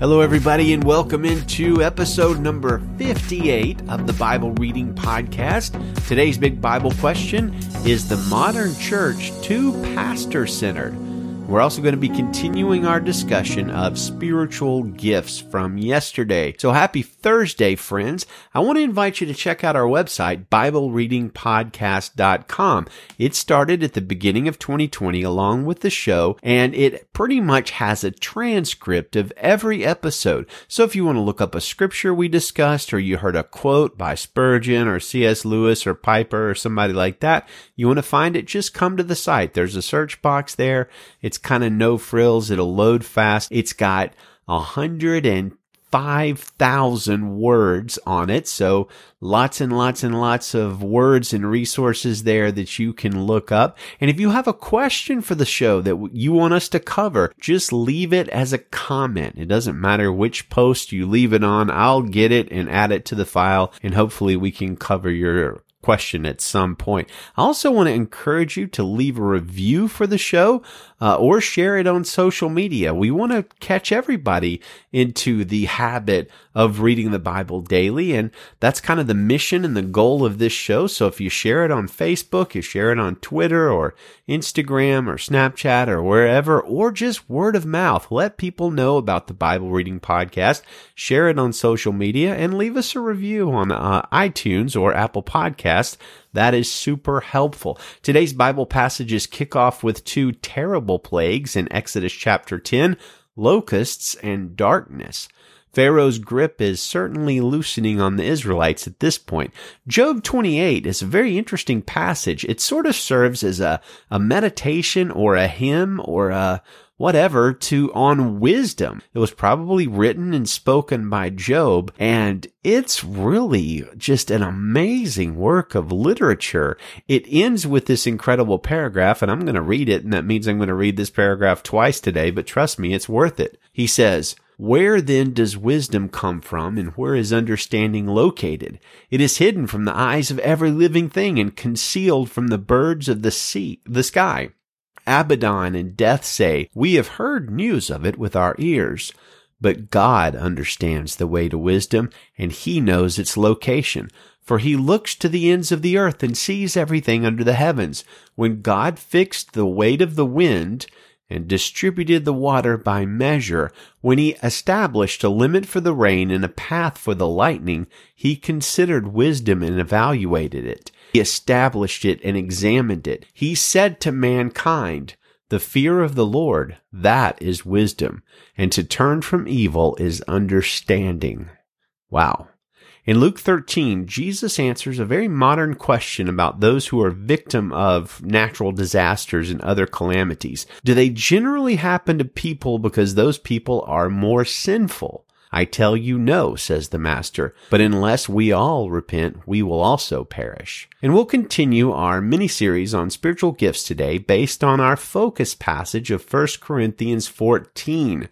Hello, everybody, and welcome into episode number 58 of the Bible Reading Podcast. Today's big Bible question Is the modern church too pastor centered? We're also going to be continuing our discussion of spiritual gifts from yesterday. So happy Thursday, friends. I want to invite you to check out our website, BibleReadingPodcast.com. It started at the beginning of 2020 along with the show, and it pretty much has a transcript of every episode. So if you want to look up a scripture we discussed, or you heard a quote by Spurgeon or C.S. Lewis or Piper or somebody like that, you want to find it, just come to the site. There's a search box there. It's kind of no frills. It'll load fast. It's got a hundred and five thousand words on it. So lots and lots and lots of words and resources there that you can look up. And if you have a question for the show that you want us to cover, just leave it as a comment. It doesn't matter which post you leave it on. I'll get it and add it to the file and hopefully we can cover your question at some point. I also want to encourage you to leave a review for the show uh, or share it on social media. We want to catch everybody into the habit of reading the Bible daily. And that's kind of the mission and the goal of this show. So if you share it on Facebook, you share it on Twitter or Instagram or Snapchat or wherever, or just word of mouth, let people know about the Bible reading podcast, share it on social media and leave us a review on uh, iTunes or Apple Podcast. That is super helpful. Today's Bible passages kick off with two terrible plagues in Exodus chapter 10, locusts and darkness. Pharaoh's grip is certainly loosening on the Israelites at this point. Job 28 is a very interesting passage. It sort of serves as a, a meditation or a hymn or a, whatever to on wisdom. It was probably written and spoken by Job and it's really just an amazing work of literature. It ends with this incredible paragraph and I'm going to read it and that means I'm going to read this paragraph twice today, but trust me, it's worth it. He says, where then does wisdom come from and where is understanding located? It is hidden from the eyes of every living thing and concealed from the birds of the sea, the sky. Abaddon and death say, We have heard news of it with our ears. But God understands the way to wisdom, and He knows its location. For He looks to the ends of the earth and sees everything under the heavens. When God fixed the weight of the wind, and distributed the water by measure. When he established a limit for the rain and a path for the lightning, he considered wisdom and evaluated it. He established it and examined it. He said to mankind, the fear of the Lord, that is wisdom, and to turn from evil is understanding. Wow. In Luke 13, Jesus answers a very modern question about those who are victim of natural disasters and other calamities. Do they generally happen to people because those people are more sinful? I tell you no, says the master, but unless we all repent, we will also perish. And we'll continue our mini series on spiritual gifts today based on our focus passage of 1 Corinthians 14.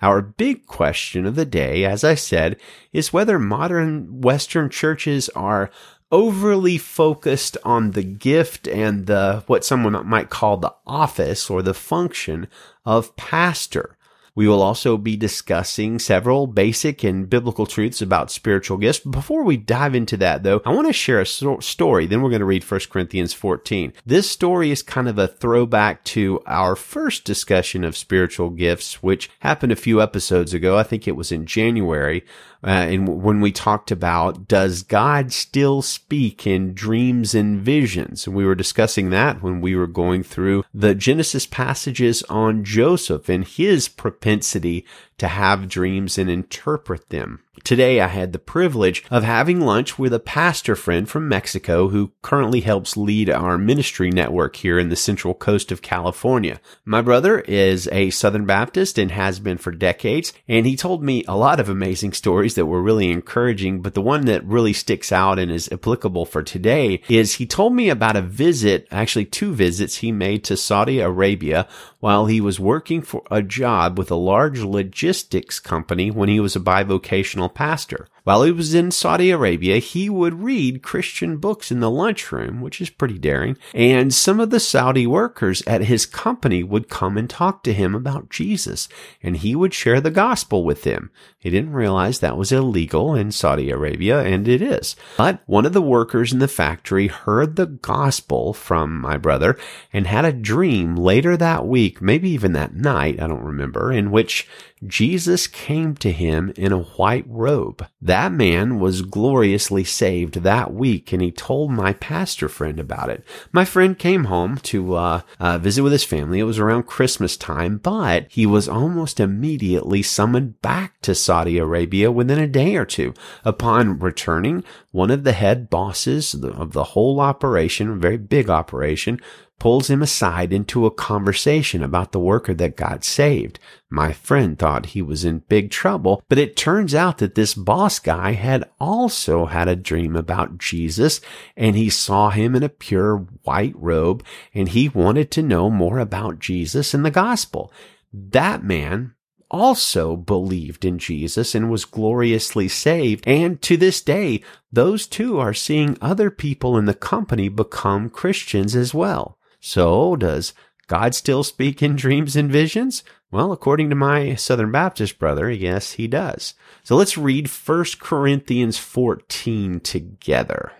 Our big question of the day, as I said, is whether modern Western churches are overly focused on the gift and the, what someone might call the office or the function of pastor. We will also be discussing several basic and biblical truths about spiritual gifts. Before we dive into that though, I want to share a story. Then we're going to read 1 Corinthians 14. This story is kind of a throwback to our first discussion of spiritual gifts, which happened a few episodes ago. I think it was in January. Uh, and when we talked about does God still speak in dreams and visions? And we were discussing that when we were going through the Genesis passages on Joseph and his propensity to have dreams and interpret them. Today I had the privilege of having lunch with a pastor friend from Mexico who currently helps lead our ministry network here in the central coast of California. My brother is a Southern Baptist and has been for decades, and he told me a lot of amazing stories that were really encouraging, but the one that really sticks out and is applicable for today is he told me about a visit, actually two visits he made to Saudi Arabia while he was working for a job with a large logistics logistics company when he was a bivocational pastor. While he was in Saudi Arabia, he would read Christian books in the lunchroom, which is pretty daring, and some of the Saudi workers at his company would come and talk to him about Jesus, and he would share the gospel with them. He didn't realize that was illegal in Saudi Arabia, and it is. But one of the workers in the factory heard the gospel from my brother and had a dream later that week, maybe even that night, I don't remember, in which Jesus came to him in a white robe. That man was gloriously saved that week, and he told my pastor friend about it. My friend came home to uh, uh, visit with his family. It was around Christmas time, but he was almost immediately summoned back to Saudi Arabia within a day or two. Upon returning, one of the head bosses of the whole operation, a very big operation, pulls him aside into a conversation about the worker that got saved. My friend thought he was in big trouble, but it turns out that this boss guy had also had a dream about Jesus and he saw him in a pure white robe and he wanted to know more about Jesus and the gospel. That man also believed in Jesus and was gloriously saved. And to this day, those two are seeing other people in the company become Christians as well. So, does God still speak in dreams and visions? Well, according to my Southern Baptist brother, yes, he does. So let's read 1 Corinthians 14 together.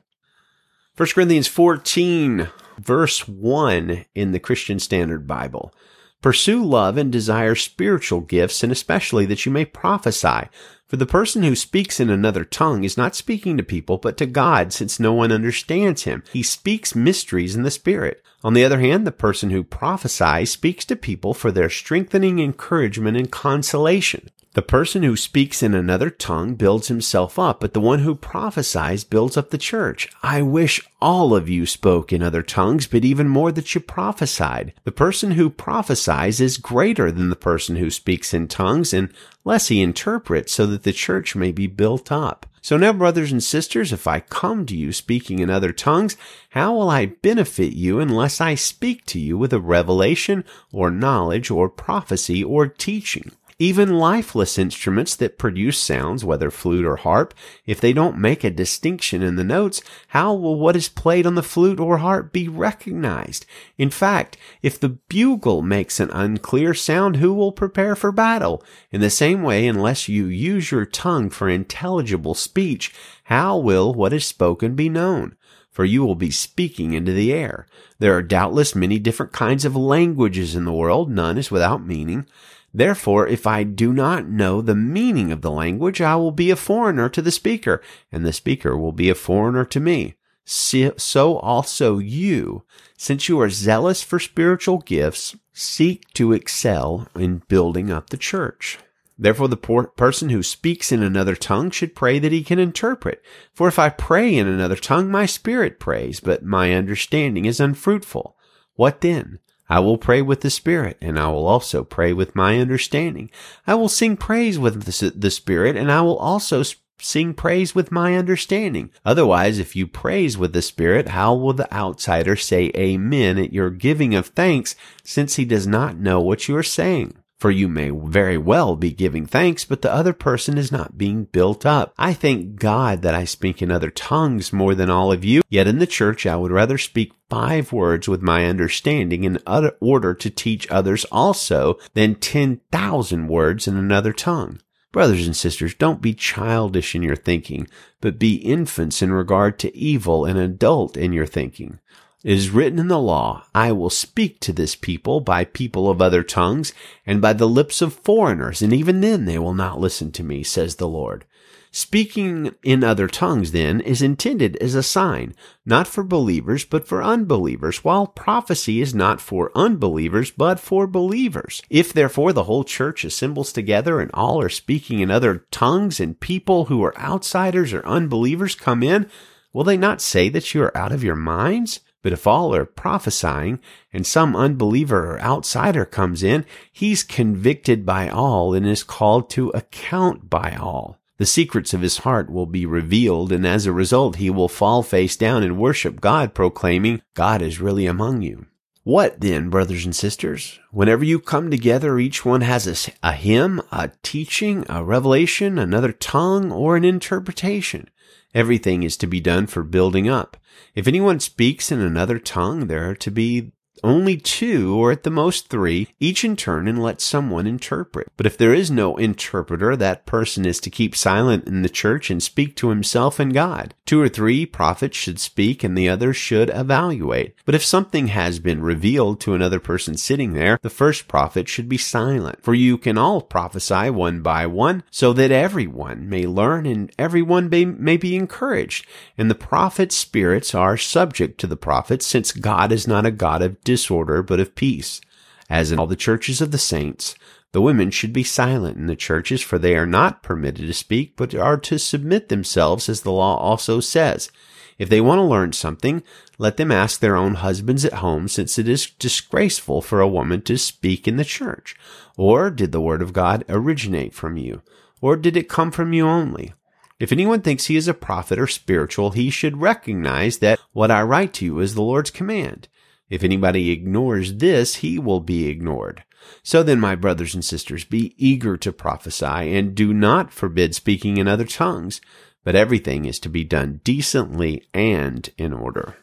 1 Corinthians 14, verse 1 in the Christian Standard Bible. Pursue love and desire spiritual gifts, and especially that you may prophesy. For the person who speaks in another tongue is not speaking to people, but to God, since no one understands him. He speaks mysteries in the Spirit. On the other hand, the person who prophesies speaks to people for their strengthening, encouragement, and consolation. The person who speaks in another tongue builds himself up, but the one who prophesies builds up the church. I wish all of you spoke in other tongues, but even more that you prophesied. The person who prophesies is greater than the person who speaks in tongues, unless he interprets so that the church may be built up. So now, brothers and sisters, if I come to you speaking in other tongues, how will I benefit you unless I speak to you with a revelation or knowledge or prophecy or teaching? Even lifeless instruments that produce sounds, whether flute or harp, if they don't make a distinction in the notes, how will what is played on the flute or harp be recognized? In fact, if the bugle makes an unclear sound, who will prepare for battle? In the same way, unless you use your tongue for intelligible speech, how will what is spoken be known? for you will be speaking into the air. There are doubtless many different kinds of languages in the world, none is without meaning. Therefore, if I do not know the meaning of the language, I will be a foreigner to the speaker, and the speaker will be a foreigner to me. So also you, since you are zealous for spiritual gifts, seek to excel in building up the church. Therefore, the person who speaks in another tongue should pray that he can interpret. For if I pray in another tongue, my spirit prays, but my understanding is unfruitful. What then? I will pray with the Spirit, and I will also pray with my understanding. I will sing praise with the Spirit, and I will also sing praise with my understanding. Otherwise, if you praise with the Spirit, how will the outsider say amen at your giving of thanks, since he does not know what you are saying? For you may very well be giving thanks, but the other person is not being built up. I thank God that I speak in other tongues more than all of you. Yet in the church I would rather speak five words with my understanding in order to teach others also than 10,000 words in another tongue. Brothers and sisters, don't be childish in your thinking, but be infants in regard to evil and adult in your thinking. It is written in the law, I will speak to this people by people of other tongues and by the lips of foreigners, and even then they will not listen to me, says the Lord. Speaking in other tongues then is intended as a sign, not for believers, but for unbelievers, while prophecy is not for unbelievers, but for believers. If therefore the whole church assembles together and all are speaking in other tongues and people who are outsiders or unbelievers come in, will they not say that you are out of your minds? But if all are prophesying and some unbeliever or outsider comes in, he's convicted by all and is called to account by all. The secrets of his heart will be revealed, and as a result, he will fall face down and worship God, proclaiming, God is really among you. What then, brothers and sisters? Whenever you come together, each one has a, a, hymn, a teaching, a revelation, another tongue, or an interpretation. Everything is to be done for building up. If anyone speaks in another tongue, there are to be only two or at the most three, each in turn, and let someone interpret. But if there is no interpreter, that person is to keep silent in the church and speak to himself and God. Two or three prophets should speak and the others should evaluate. But if something has been revealed to another person sitting there, the first prophet should be silent. For you can all prophesy one by one, so that everyone may learn and everyone may, may be encouraged. And the prophet's spirits are subject to the prophets, since God is not a God of disorder, but of peace. As in all the churches of the saints, the women should be silent in the churches, for they are not permitted to speak, but are to submit themselves, as the law also says. If they want to learn something, let them ask their own husbands at home, since it is disgraceful for a woman to speak in the church. Or did the word of God originate from you? Or did it come from you only? If anyone thinks he is a prophet or spiritual, he should recognize that what I write to you is the Lord's command. If anybody ignores this, he will be ignored. So then, my brothers and sisters, be eager to prophesy and do not forbid speaking in other tongues, but everything is to be done decently and in order.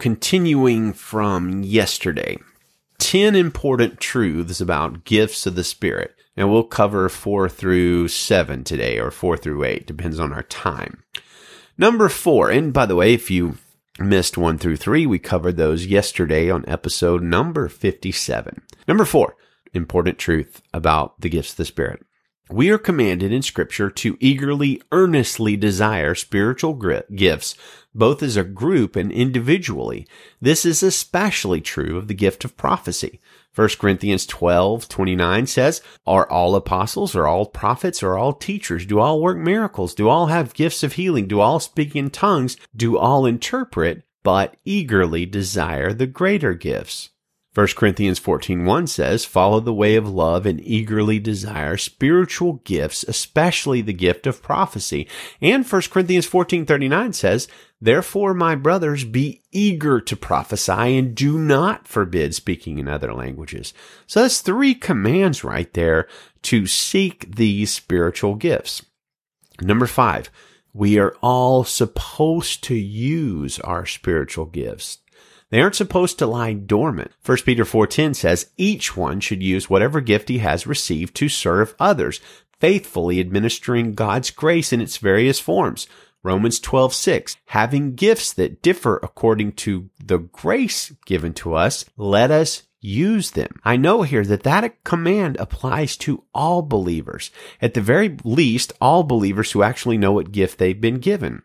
Continuing from yesterday, 10 important truths about gifts of the Spirit. And we'll cover 4 through 7 today, or 4 through 8, depends on our time. Number 4, and by the way, if you missed one through three, we covered those yesterday on episode number 57. Number four, important truth about the gifts of the Spirit. We are commanded in scripture to eagerly, earnestly desire spiritual gifts, both as a group and individually. This is especially true of the gift of prophecy. 1 Corinthians 12, 29 says, Are all apostles, are all prophets, are all teachers? Do all work miracles? Do all have gifts of healing? Do all speak in tongues? Do all interpret? But eagerly desire the greater gifts. 1 Corinthians 14:1 says, "Follow the way of love and eagerly desire spiritual gifts, especially the gift of prophecy." And 1 Corinthians 14:39 says, "Therefore, my brothers, be eager to prophesy and do not forbid speaking in other languages." So that's three commands right there to seek these spiritual gifts. Number 5, we are all supposed to use our spiritual gifts. They aren't supposed to lie dormant. 1 Peter 4:10 says each one should use whatever gift he has received to serve others, faithfully administering God's grace in its various forms. Romans 12:6 having gifts that differ according to the grace given to us, let us use them. I know here that that command applies to all believers. At the very least, all believers who actually know what gift they've been given.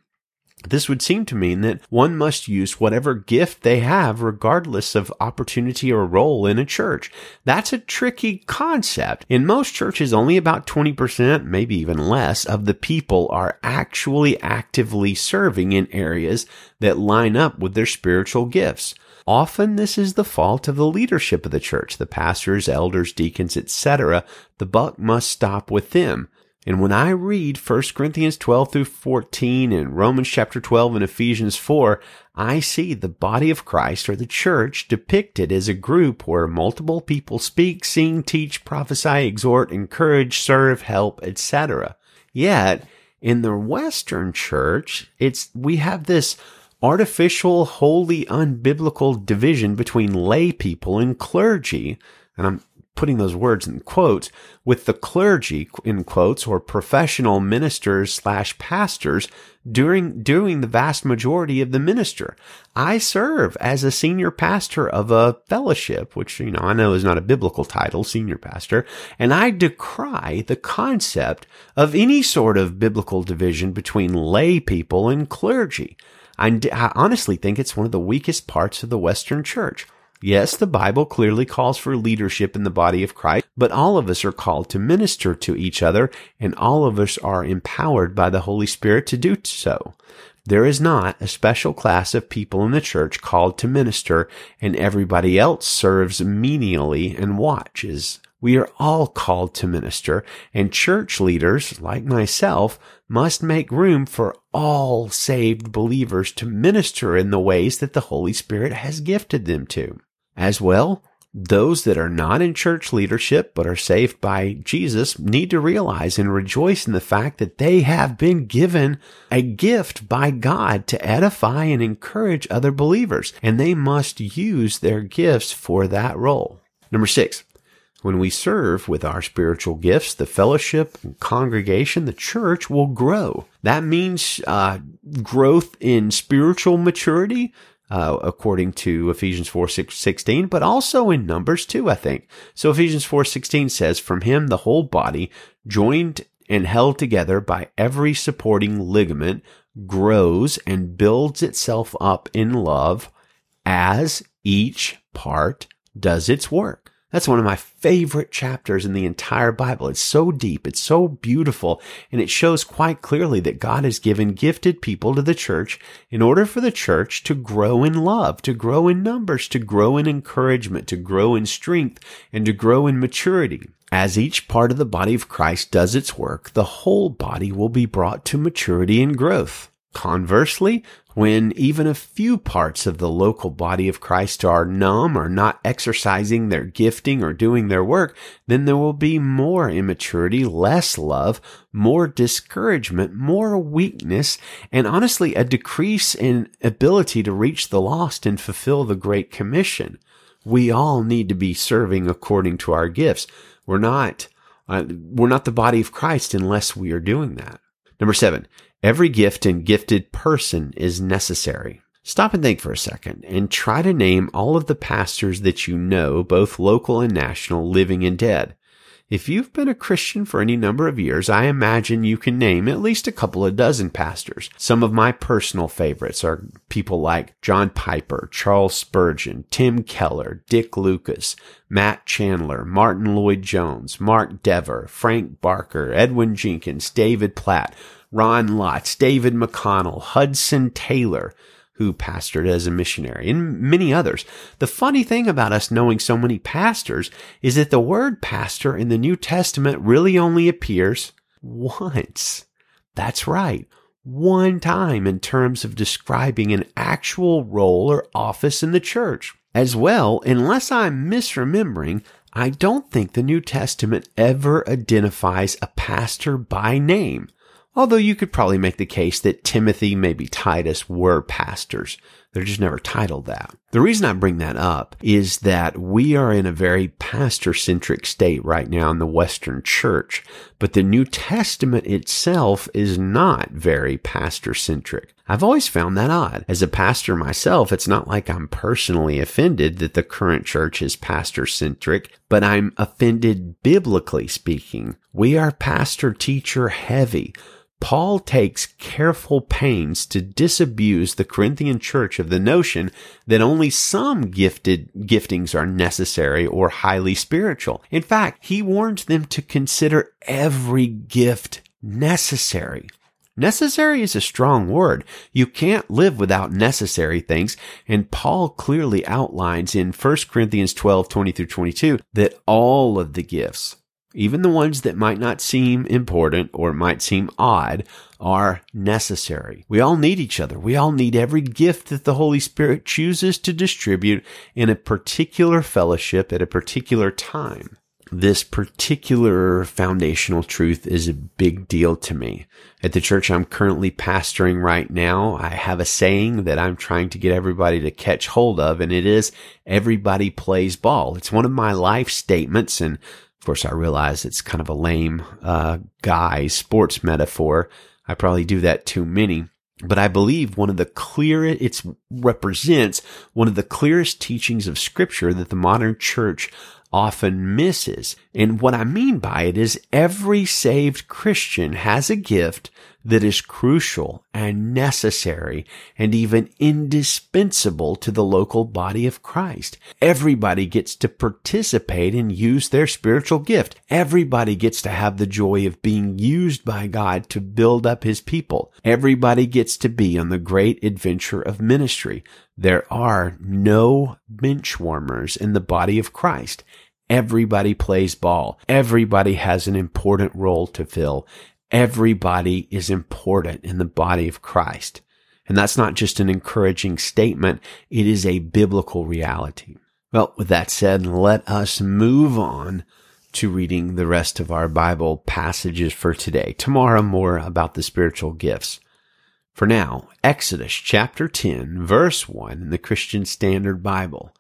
This would seem to mean that one must use whatever gift they have regardless of opportunity or role in a church. That's a tricky concept. In most churches, only about 20%, maybe even less, of the people are actually actively serving in areas that line up with their spiritual gifts. Often this is the fault of the leadership of the church, the pastors, elders, deacons, etc. The buck must stop with them. And when I read 1 Corinthians 12 through 14 and Romans chapter 12 and Ephesians 4, I see the body of Christ or the church depicted as a group where multiple people speak, sing, teach, prophesy, exhort, encourage, serve, help, etc. Yet, in the Western church, it's, we have this artificial, wholly unbiblical division between lay people and clergy. And I'm putting those words in quotes, with the clergy, in quotes, or professional ministers slash pastors during, doing the vast majority of the minister. I serve as a senior pastor of a fellowship, which, you know, I know is not a biblical title, senior pastor, and I decry the concept of any sort of biblical division between lay people and clergy. I honestly think it's one of the weakest parts of the Western church. Yes, the Bible clearly calls for leadership in the body of Christ, but all of us are called to minister to each other, and all of us are empowered by the Holy Spirit to do so. There is not a special class of people in the church called to minister, and everybody else serves menially and watches. We are all called to minister, and church leaders, like myself, must make room for all saved believers to minister in the ways that the Holy Spirit has gifted them to. As well, those that are not in church leadership but are saved by Jesus need to realize and rejoice in the fact that they have been given a gift by God to edify and encourage other believers, and they must use their gifts for that role. Number six, when we serve with our spiritual gifts, the fellowship and congregation, the church will grow. That means uh, growth in spiritual maturity, uh, according to Ephesians 4 6, 16, but also in Numbers 2, I think. So Ephesians 4 16 says, From him the whole body, joined and held together by every supporting ligament, grows and builds itself up in love as each part does its work. That's one of my favorite chapters in the entire Bible. It's so deep. It's so beautiful. And it shows quite clearly that God has given gifted people to the church in order for the church to grow in love, to grow in numbers, to grow in encouragement, to grow in strength, and to grow in maturity. As each part of the body of Christ does its work, the whole body will be brought to maturity and growth. Conversely, when even a few parts of the local body of Christ are numb or not exercising their gifting or doing their work, then there will be more immaturity, less love, more discouragement, more weakness, and honestly, a decrease in ability to reach the lost and fulfill the Great Commission. We all need to be serving according to our gifts. We're not, uh, we're not the body of Christ unless we are doing that. Number seven, Every gift and gifted person is necessary. Stop and think for a second and try to name all of the pastors that you know, both local and national, living and dead. If you've been a Christian for any number of years, I imagine you can name at least a couple of dozen pastors. Some of my personal favorites are people like John Piper, Charles Spurgeon, Tim Keller, Dick Lucas, Matt Chandler, Martyn Lloyd-Jones, Mark Dever, Frank Barker, Edwin Jenkins, David Platt, Ron Lotz, David McConnell, Hudson Taylor, who pastored as a missionary, and many others. The funny thing about us knowing so many pastors is that the word pastor in the New Testament really only appears once. That's right. One time in terms of describing an actual role or office in the church. As well, unless I'm misremembering, I don't think the New Testament ever identifies a pastor by name. Although you could probably make the case that Timothy, maybe Titus were pastors. They're just never titled that. The reason I bring that up is that we are in a very pastor centric state right now in the Western church, but the New Testament itself is not very pastor centric. I've always found that odd. As a pastor myself, it's not like I'm personally offended that the current church is pastor centric, but I'm offended biblically speaking. We are pastor teacher heavy. Paul takes careful pains to disabuse the Corinthian church of the notion that only some gifted giftings are necessary or highly spiritual. In fact, he warns them to consider every gift necessary. Necessary is a strong word. You can't live without necessary things. And Paul clearly outlines in 1 Corinthians 12, 20 through 22 that all of the gifts, even the ones that might not seem important or might seem odd, are necessary. We all need each other. We all need every gift that the Holy Spirit chooses to distribute in a particular fellowship at a particular time. This particular foundational truth is a big deal to me. At the church I'm currently pastoring right now, I have a saying that I'm trying to get everybody to catch hold of, and it is everybody plays ball. It's one of my life statements, and of course, I realize it's kind of a lame uh, guy sports metaphor. I probably do that too many. But I believe one of the clear, it represents one of the clearest teachings of scripture that the modern church often misses. And what I mean by it is every saved Christian has a gift that is crucial and necessary and even indispensable to the local body of Christ. Everybody gets to participate and use their spiritual gift. Everybody gets to have the joy of being used by God to build up his people. Everybody gets to be on the great adventure of ministry. There are no bench warmers in the body of Christ. Everybody plays ball. Everybody has an important role to fill. Everybody is important in the body of Christ. And that's not just an encouraging statement. It is a biblical reality. Well, with that said, let us move on to reading the rest of our Bible passages for today. Tomorrow, more about the spiritual gifts. For now, Exodus chapter 10, verse 1 in the Christian Standard Bible.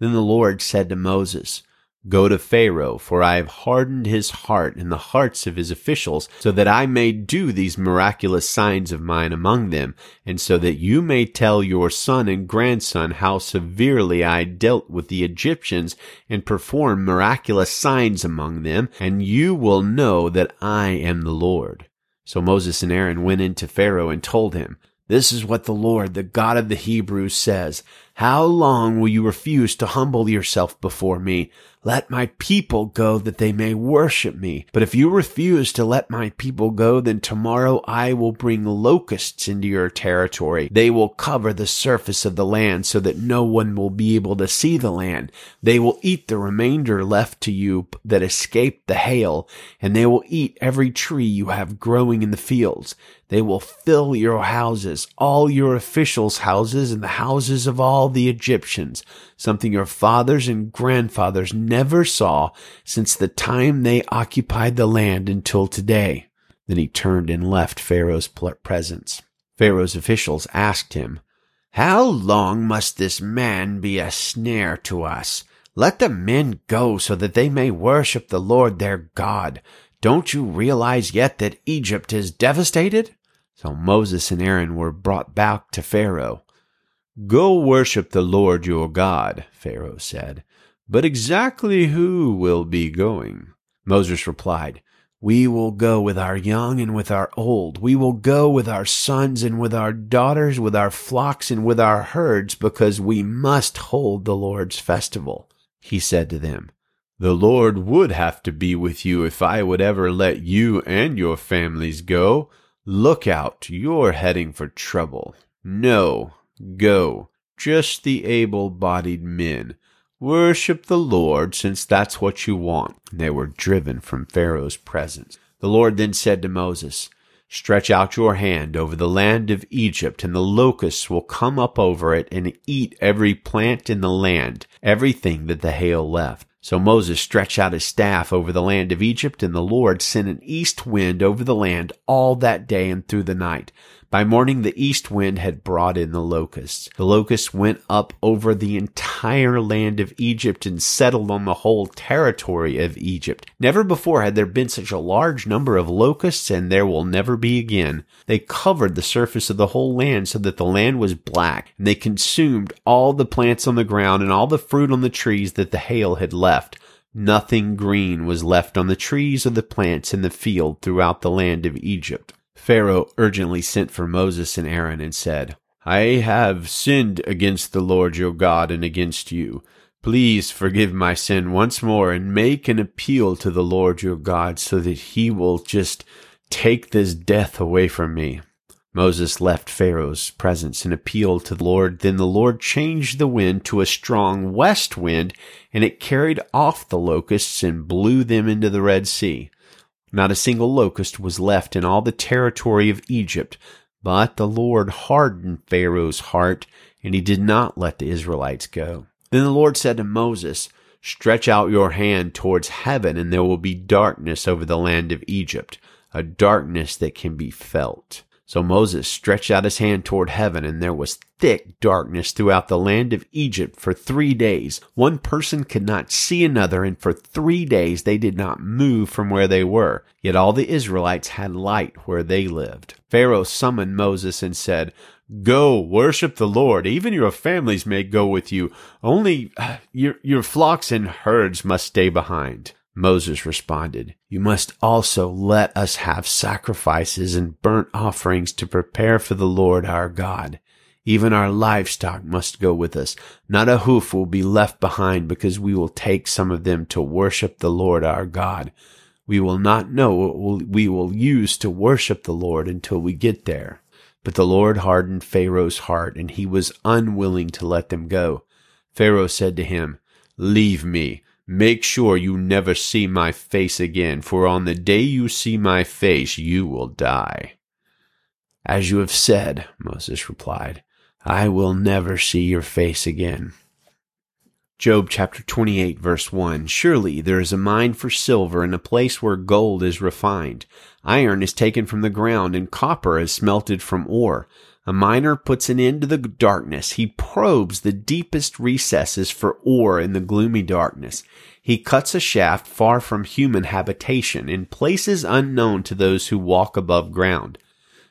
Then the Lord said to Moses, Go to Pharaoh, for I have hardened his heart and the hearts of his officials, so that I may do these miraculous signs of mine among them, and so that you may tell your son and grandson how severely I dealt with the Egyptians and performed miraculous signs among them, and you will know that I am the Lord. So Moses and Aaron went in to Pharaoh and told him, This is what the Lord, the God of the Hebrews, says. How long will you refuse to humble yourself before me? Let my people go that they may worship me. But if you refuse to let my people go, then tomorrow I will bring locusts into your territory. They will cover the surface of the land so that no one will be able to see the land. They will eat the remainder left to you that escaped the hail, and they will eat every tree you have growing in the fields. They will fill your houses, all your officials' houses, and the houses of all the Egyptians, something your fathers and grandfathers never saw since the time they occupied the land until today. Then he turned and left Pharaoh's presence. Pharaoh's officials asked him, How long must this man be a snare to us? Let the men go so that they may worship the Lord their God. Don't you realize yet that Egypt is devastated? So Moses and Aaron were brought back to Pharaoh. Go worship the Lord your God, Pharaoh said. But exactly who will be going? Moses replied, We will go with our young and with our old. We will go with our sons and with our daughters, with our flocks and with our herds, because we must hold the Lord's festival. He said to them, the Lord would have to be with you if I would ever let you and your families go. Look out, you're heading for trouble. No, go, just the able bodied men. Worship the Lord, since that's what you want. They were driven from Pharaoh's presence. The Lord then said to Moses, Stretch out your hand over the land of Egypt, and the locusts will come up over it and eat every plant in the land, everything that the hail left. So Moses stretched out his staff over the land of Egypt, and the Lord sent an east wind over the land all that day and through the night. By morning, the east wind had brought in the locusts. The locusts went up over the entire land of Egypt and settled on the whole territory of Egypt. Never before had there been such a large number of locusts, and there will never be again. They covered the surface of the whole land so that the land was black, and they consumed all the plants on the ground and all the fruit on the trees that the hail had left. Nothing green was left on the trees or the plants in the field throughout the land of Egypt. Pharaoh urgently sent for Moses and Aaron and said, I have sinned against the Lord your God and against you. Please forgive my sin once more and make an appeal to the Lord your God so that he will just take this death away from me. Moses left Pharaoh's presence and appealed to the Lord. Then the Lord changed the wind to a strong west wind, and it carried off the locusts and blew them into the Red Sea. Not a single locust was left in all the territory of Egypt, but the Lord hardened Pharaoh's heart, and he did not let the Israelites go. Then the Lord said to Moses, Stretch out your hand towards heaven, and there will be darkness over the land of Egypt, a darkness that can be felt. So Moses stretched out his hand toward heaven, and there was thick darkness throughout the land of Egypt for three days. One person could not see another, and for three days they did not move from where they were. Yet all the Israelites had light where they lived. Pharaoh summoned Moses and said, Go, worship the Lord. Even your families may go with you. Only uh, your, your flocks and herds must stay behind. Moses responded, You must also let us have sacrifices and burnt offerings to prepare for the Lord our God. Even our livestock must go with us. Not a hoof will be left behind because we will take some of them to worship the Lord our God. We will not know what we will use to worship the Lord until we get there. But the Lord hardened Pharaoh's heart and he was unwilling to let them go. Pharaoh said to him, Leave me. Make sure you never see my face again, for on the day you see my face, you will die. As you have said, Moses replied, I will never see your face again. Job chapter 28 verse 1 Surely there is a mine for silver and a place where gold is refined. Iron is taken from the ground and copper is smelted from ore. A miner puts an end to the darkness. He probes the deepest recesses for ore in the gloomy darkness. He cuts a shaft far from human habitation in places unknown to those who walk above ground.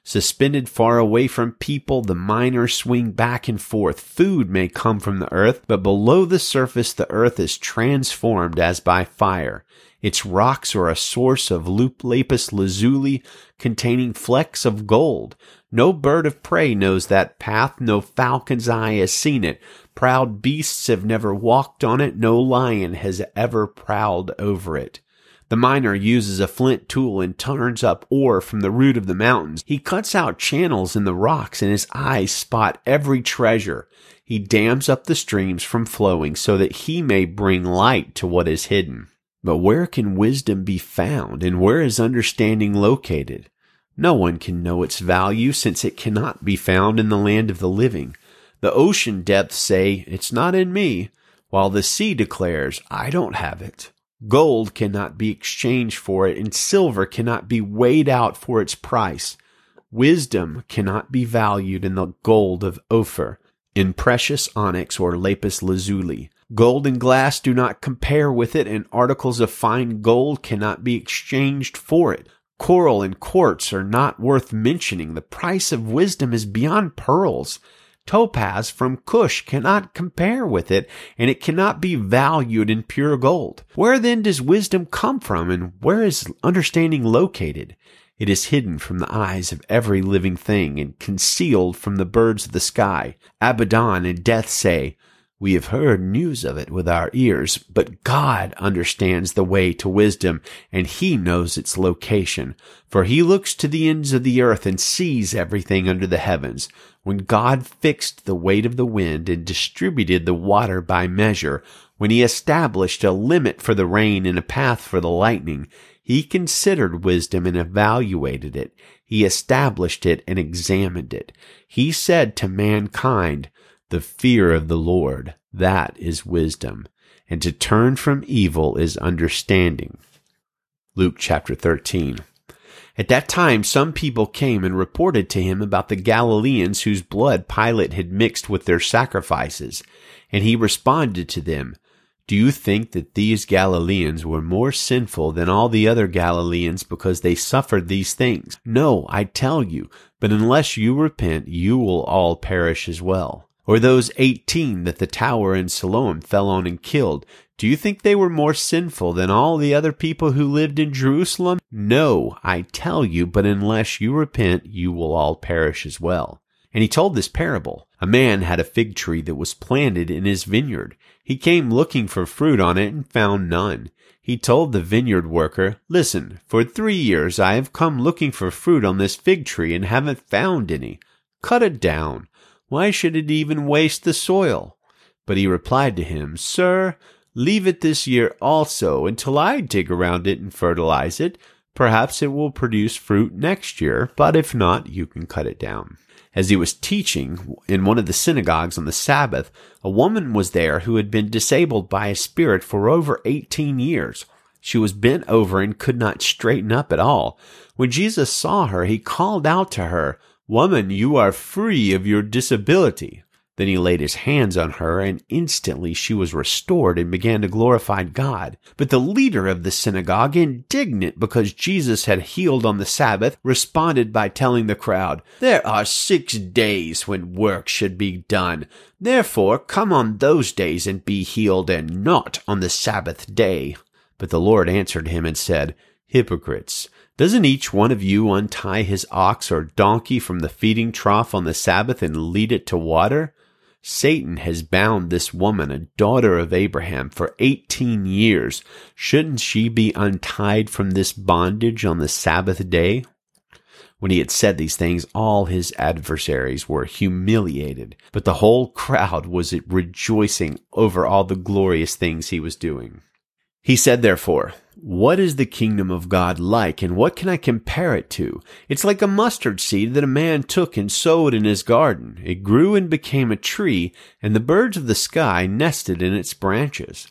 Suspended far away from people, the miners swing back and forth. Food may come from the earth, but below the surface the earth is transformed as by fire. Its rocks are a source of lapis lazuli containing flecks of gold. No bird of prey knows that path, no falcon's eye has seen it. Proud beasts have never walked on it, no lion has ever prowled over it. The miner uses a flint tool and turns up ore from the root of the mountains. He cuts out channels in the rocks and his eyes spot every treasure. He dams up the streams from flowing so that he may bring light to what is hidden. But where can wisdom be found and where is understanding located? No one can know its value since it cannot be found in the land of the living. The ocean depths say, it's not in me, while the sea declares, I don't have it. Gold cannot be exchanged for it and silver cannot be weighed out for its price. Wisdom cannot be valued in the gold of Ophir, in precious onyx or lapis lazuli. Gold and glass do not compare with it, and articles of fine gold cannot be exchanged for it. Coral and quartz are not worth mentioning. The price of wisdom is beyond pearls. Topaz from Cush cannot compare with it, and it cannot be valued in pure gold. Where then does wisdom come from, and where is understanding located? It is hidden from the eyes of every living thing, and concealed from the birds of the sky. Abaddon and death say, we have heard news of it with our ears, but God understands the way to wisdom, and He knows its location. For He looks to the ends of the earth and sees everything under the heavens. When God fixed the weight of the wind and distributed the water by measure, when He established a limit for the rain and a path for the lightning, He considered wisdom and evaluated it. He established it and examined it. He said to mankind, the fear of the Lord, that is wisdom, and to turn from evil is understanding. Luke chapter 13. At that time, some people came and reported to him about the Galileans whose blood Pilate had mixed with their sacrifices. And he responded to them, Do you think that these Galileans were more sinful than all the other Galileans because they suffered these things? No, I tell you, but unless you repent, you will all perish as well. Or those eighteen that the tower in Siloam fell on and killed, do you think they were more sinful than all the other people who lived in Jerusalem? No, I tell you, but unless you repent, you will all perish as well. And he told this parable. A man had a fig tree that was planted in his vineyard. He came looking for fruit on it and found none. He told the vineyard worker, Listen, for three years I have come looking for fruit on this fig tree and haven't found any. Cut it down. Why should it even waste the soil? But he replied to him, Sir, leave it this year also until I dig around it and fertilize it. Perhaps it will produce fruit next year, but if not, you can cut it down. As he was teaching in one of the synagogues on the Sabbath, a woman was there who had been disabled by a spirit for over 18 years. She was bent over and could not straighten up at all. When Jesus saw her, he called out to her, Woman, you are free of your disability. Then he laid his hands on her, and instantly she was restored and began to glorify God. But the leader of the synagogue, indignant because Jesus had healed on the Sabbath, responded by telling the crowd, There are six days when work should be done. Therefore, come on those days and be healed, and not on the Sabbath day. But the Lord answered him and said, Hypocrites! Doesn't each one of you untie his ox or donkey from the feeding trough on the Sabbath and lead it to water? Satan has bound this woman, a daughter of Abraham, for 18 years. Shouldn't she be untied from this bondage on the Sabbath day? When he had said these things, all his adversaries were humiliated, but the whole crowd was rejoicing over all the glorious things he was doing. He said, therefore, What is the kingdom of God like, and what can I compare it to? It's like a mustard seed that a man took and sowed in his garden. It grew and became a tree, and the birds of the sky nested in its branches.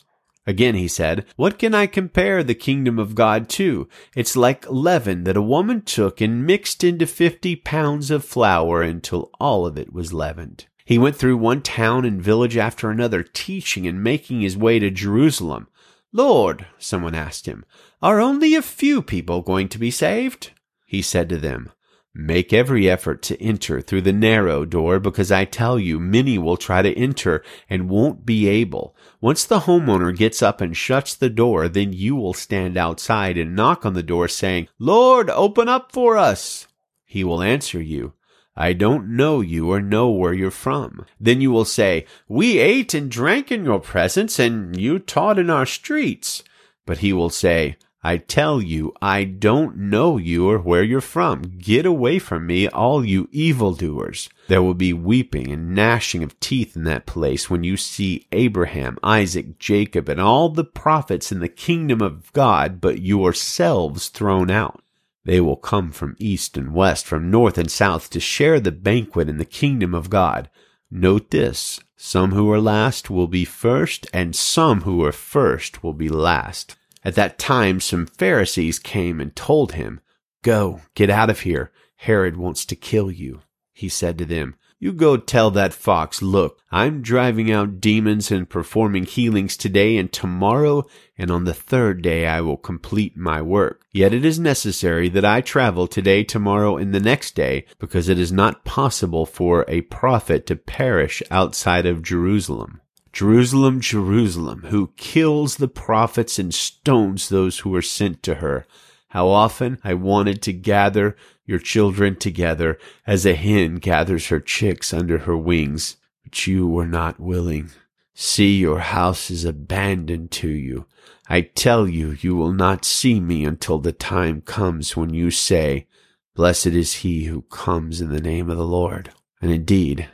Again he said, What can I compare the kingdom of God to? It's like leaven that a woman took and mixed into fifty pounds of flour until all of it was leavened. He went through one town and village after another, teaching and making his way to Jerusalem. Lord, someone asked him, are only a few people going to be saved? He said to them, Make every effort to enter through the narrow door because I tell you, many will try to enter and won't be able. Once the homeowner gets up and shuts the door, then you will stand outside and knock on the door saying, Lord, open up for us. He will answer you, I don't know you or know where you're from. Then you will say, We ate and drank in your presence, and you taught in our streets. But he will say, I tell you, I don't know you or where you're from. Get away from me, all you evildoers. There will be weeping and gnashing of teeth in that place when you see Abraham, Isaac, Jacob, and all the prophets in the kingdom of God, but yourselves thrown out. They will come from east and west, from north and south to share the banquet in the kingdom of God. Note this some who are last will be first, and some who are first will be last. At that time, some Pharisees came and told him, Go, get out of here. Herod wants to kill you. He said to them, you go tell that fox, look, I'm driving out demons and performing healings today and tomorrow, and on the third day I will complete my work. Yet it is necessary that I travel today, tomorrow, and the next day, because it is not possible for a prophet to perish outside of Jerusalem. Jerusalem, Jerusalem, who kills the prophets and stones those who are sent to her. How often I wanted to gather your children together as a hen gathers her chicks under her wings, but you were not willing. See, your house is abandoned to you. I tell you, you will not see me until the time comes when you say, Blessed is he who comes in the name of the Lord. And indeed,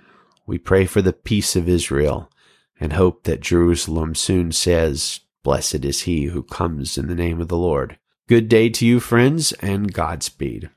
we pray for the peace of Israel and hope that Jerusalem soon says, Blessed is he who comes in the name of the Lord. Good day to you, friends, and Godspeed.